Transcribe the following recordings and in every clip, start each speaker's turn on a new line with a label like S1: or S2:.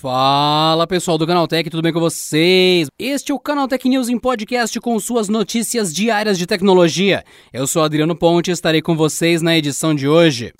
S1: Fala pessoal do Canaltech, tudo bem com vocês? Este é o Canaltech News em podcast com suas notícias diárias de tecnologia. Eu sou Adriano Ponte e estarei com vocês na edição de hoje.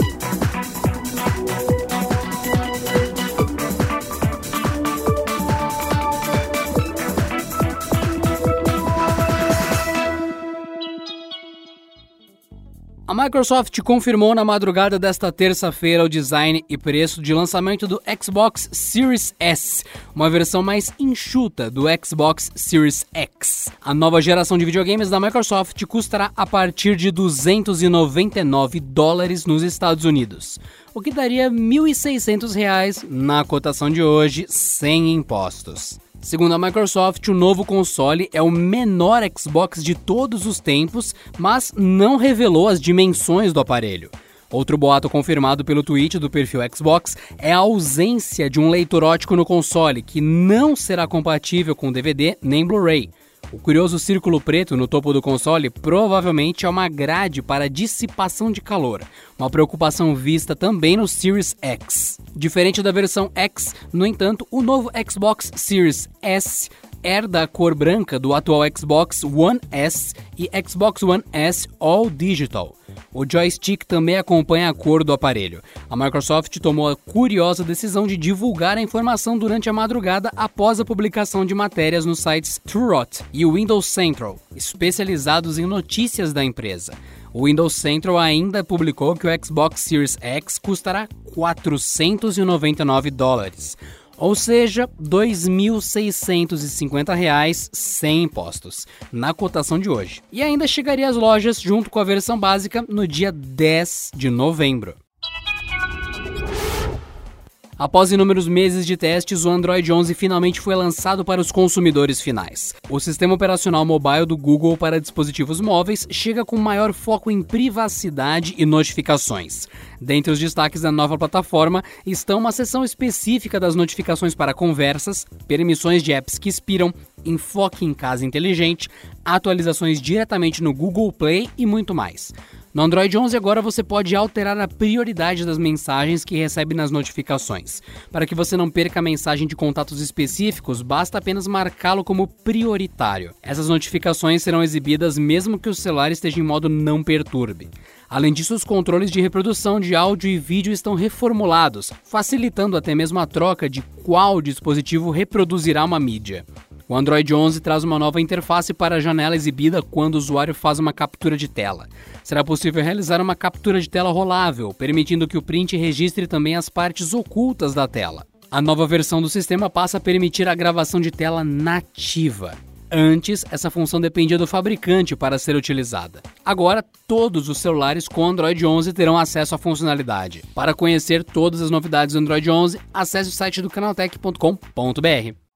S1: A Microsoft confirmou na madrugada desta terça-feira o design e preço de lançamento do Xbox Series S, uma versão mais enxuta do Xbox Series X. A nova geração de videogames da Microsoft custará a partir de 299 dólares nos Estados Unidos, o que daria R$ 1.600 na cotação de hoje, sem impostos. Segundo a Microsoft, o novo console é o menor Xbox de todos os tempos, mas não revelou as dimensões do aparelho. Outro boato confirmado pelo tweet do perfil Xbox é a ausência de um leitor ótico no console, que não será compatível com DVD nem Blu-ray. O curioso círculo preto no topo do console provavelmente é uma grade para dissipação de calor, uma preocupação vista também no Series X. Diferente da versão X, no entanto, o novo Xbox Series S herda a cor branca do atual Xbox One S e Xbox One S All Digital. O joystick também acompanha a cor do aparelho. A Microsoft tomou a curiosa decisão de divulgar a informação durante a madrugada após a publicação de matérias nos sites TrueRot e Windows Central, especializados em notícias da empresa. O Windows Central ainda publicou que o Xbox Series X custará 499 dólares, ou seja, R$ 2.650 sem impostos, na cotação de hoje. E ainda chegaria às lojas junto com a versão básica no dia 10 de novembro. Após inúmeros meses de testes, o Android 11 finalmente foi lançado para os consumidores finais. O sistema operacional mobile do Google para dispositivos móveis chega com maior foco em privacidade e notificações. Dentre os destaques da nova plataforma estão uma seção específica das notificações para conversas, permissões de apps que expiram, enfoque em casa inteligente, atualizações diretamente no Google Play e muito mais. No Android 11 agora você pode alterar a prioridade das mensagens que recebe nas notificações. Para que você não perca a mensagem de contatos específicos, basta apenas marcá-lo como prioritário. Essas notificações serão exibidas mesmo que o celular esteja em modo não perturbe. Além disso, os controles de reprodução de áudio e vídeo estão reformulados, facilitando até mesmo a troca de qual dispositivo reproduzirá uma mídia. O Android 11 traz uma nova interface para a janela exibida quando o usuário faz uma captura de tela. Será possível realizar uma captura de tela rolável, permitindo que o print registre também as partes ocultas da tela. A nova versão do sistema passa a permitir a gravação de tela nativa. Antes, essa função dependia do fabricante para ser utilizada. Agora, todos os celulares com Android 11 terão acesso à funcionalidade. Para conhecer todas as novidades do Android 11, acesse o site do canaltech.com.br.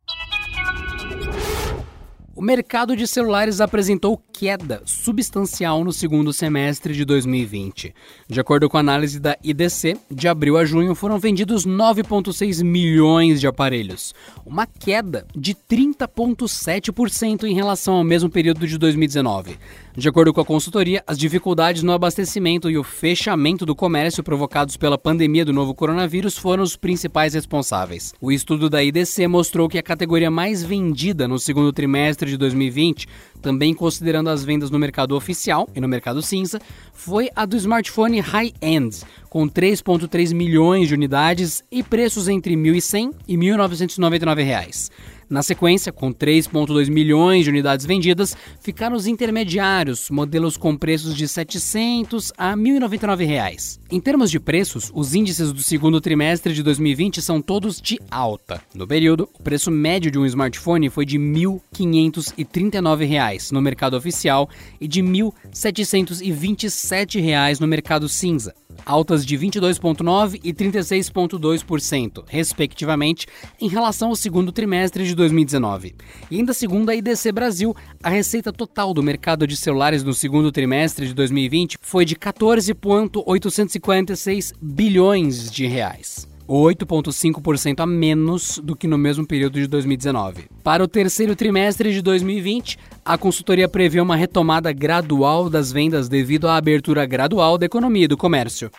S1: Mercado de celulares apresentou queda substancial no segundo semestre de 2020. De acordo com a análise da IDC, de abril a junho foram vendidos 9,6 milhões de aparelhos, uma queda de 30,7% em relação ao mesmo período de 2019. De acordo com a consultoria, as dificuldades no abastecimento e o fechamento do comércio provocados pela pandemia do novo coronavírus foram os principais responsáveis. O estudo da IDC mostrou que a categoria mais vendida no segundo trimestre de 2020, também considerando as vendas no mercado oficial e no mercado cinza, foi a do smartphone high-end, com 3,3 milhões de unidades e preços entre R$ 1.100 e 1.999 reais. Na sequência, com 3,2 milhões de unidades vendidas, ficaram os intermediários, modelos com preços de R$ 700 a 1.099 reais. Em termos de preços, os índices do segundo trimestre de 2020 são todos de alta. No período, o preço médio de um smartphone foi de R$ 1.539 reais no mercado oficial e de 1.727 reais no mercado cinza altas de 22,9% e 36,2%, respectivamente, em relação ao segundo trimestre de 2019. E ainda segundo a IDC Brasil, a receita total do mercado de celulares no segundo trimestre de 2020 foi de 14,856 bilhões de reais. 8,5% a menos do que no mesmo período de 2019. Para o terceiro trimestre de 2020, a consultoria prevê uma retomada gradual das vendas devido à abertura gradual da economia e do comércio.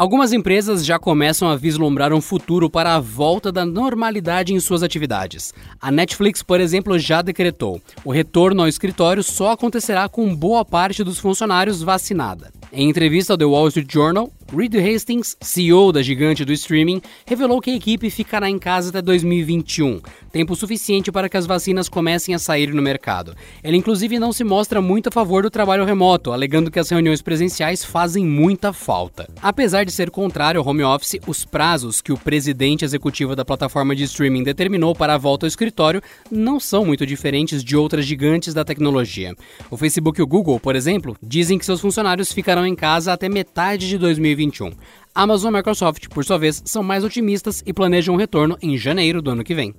S1: Algumas empresas já começam a vislumbrar um futuro para a volta da normalidade em suas atividades. A Netflix, por exemplo, já decretou: o retorno ao escritório só acontecerá com boa parte dos funcionários vacinada. Em entrevista ao The Wall Street Journal, Reed Hastings, CEO da gigante do streaming, revelou que a equipe ficará em casa até 2021, tempo suficiente para que as vacinas comecem a sair no mercado. Ele, inclusive, não se mostra muito a favor do trabalho remoto, alegando que as reuniões presenciais fazem muita falta. Apesar de ser contrário ao home office, os prazos que o presidente executivo da plataforma de streaming determinou para a volta ao escritório não são muito diferentes de outras gigantes da tecnologia. O Facebook e o Google, por exemplo, dizem que seus funcionários ficarão em casa até metade de 2021. 2021. Amazon e Microsoft, por sua vez, são mais otimistas e planejam um retorno em janeiro do ano que vem.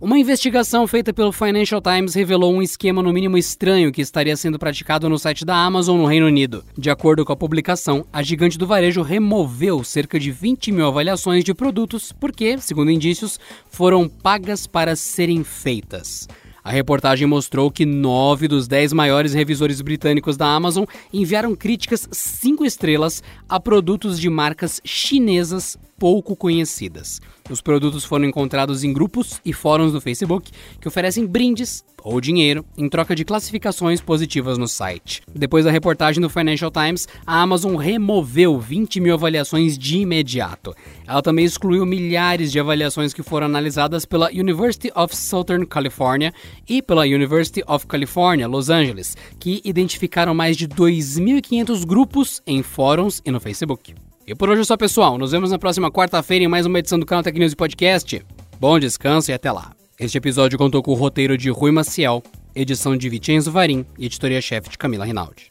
S1: Uma investigação feita pelo Financial Times revelou um esquema no mínimo estranho que estaria sendo praticado no site da Amazon no Reino Unido. De acordo com a publicação, a gigante do varejo removeu cerca de 20 mil avaliações de produtos porque, segundo indícios, foram pagas para serem feitas. A reportagem mostrou que nove dos dez maiores revisores britânicos da Amazon enviaram críticas cinco estrelas a produtos de marcas chinesas pouco conhecidas. Os produtos foram encontrados em grupos e fóruns do Facebook que oferecem brindes ou dinheiro em troca de classificações positivas no site. Depois da reportagem do Financial Times, a Amazon removeu 20 mil avaliações de imediato. Ela também excluiu milhares de avaliações que foram analisadas pela University of Southern California e pela University of California, Los Angeles, que identificaram mais de 2.500 grupos em fóruns e no Facebook. E por hoje é só, pessoal. Nos vemos na próxima quarta-feira em mais uma edição do canal Tech News Podcast. Bom descanso e até lá. Este episódio contou com o roteiro de Rui Maciel, edição de Vicenzo Varim e editoria-chefe de Camila Rinaldi.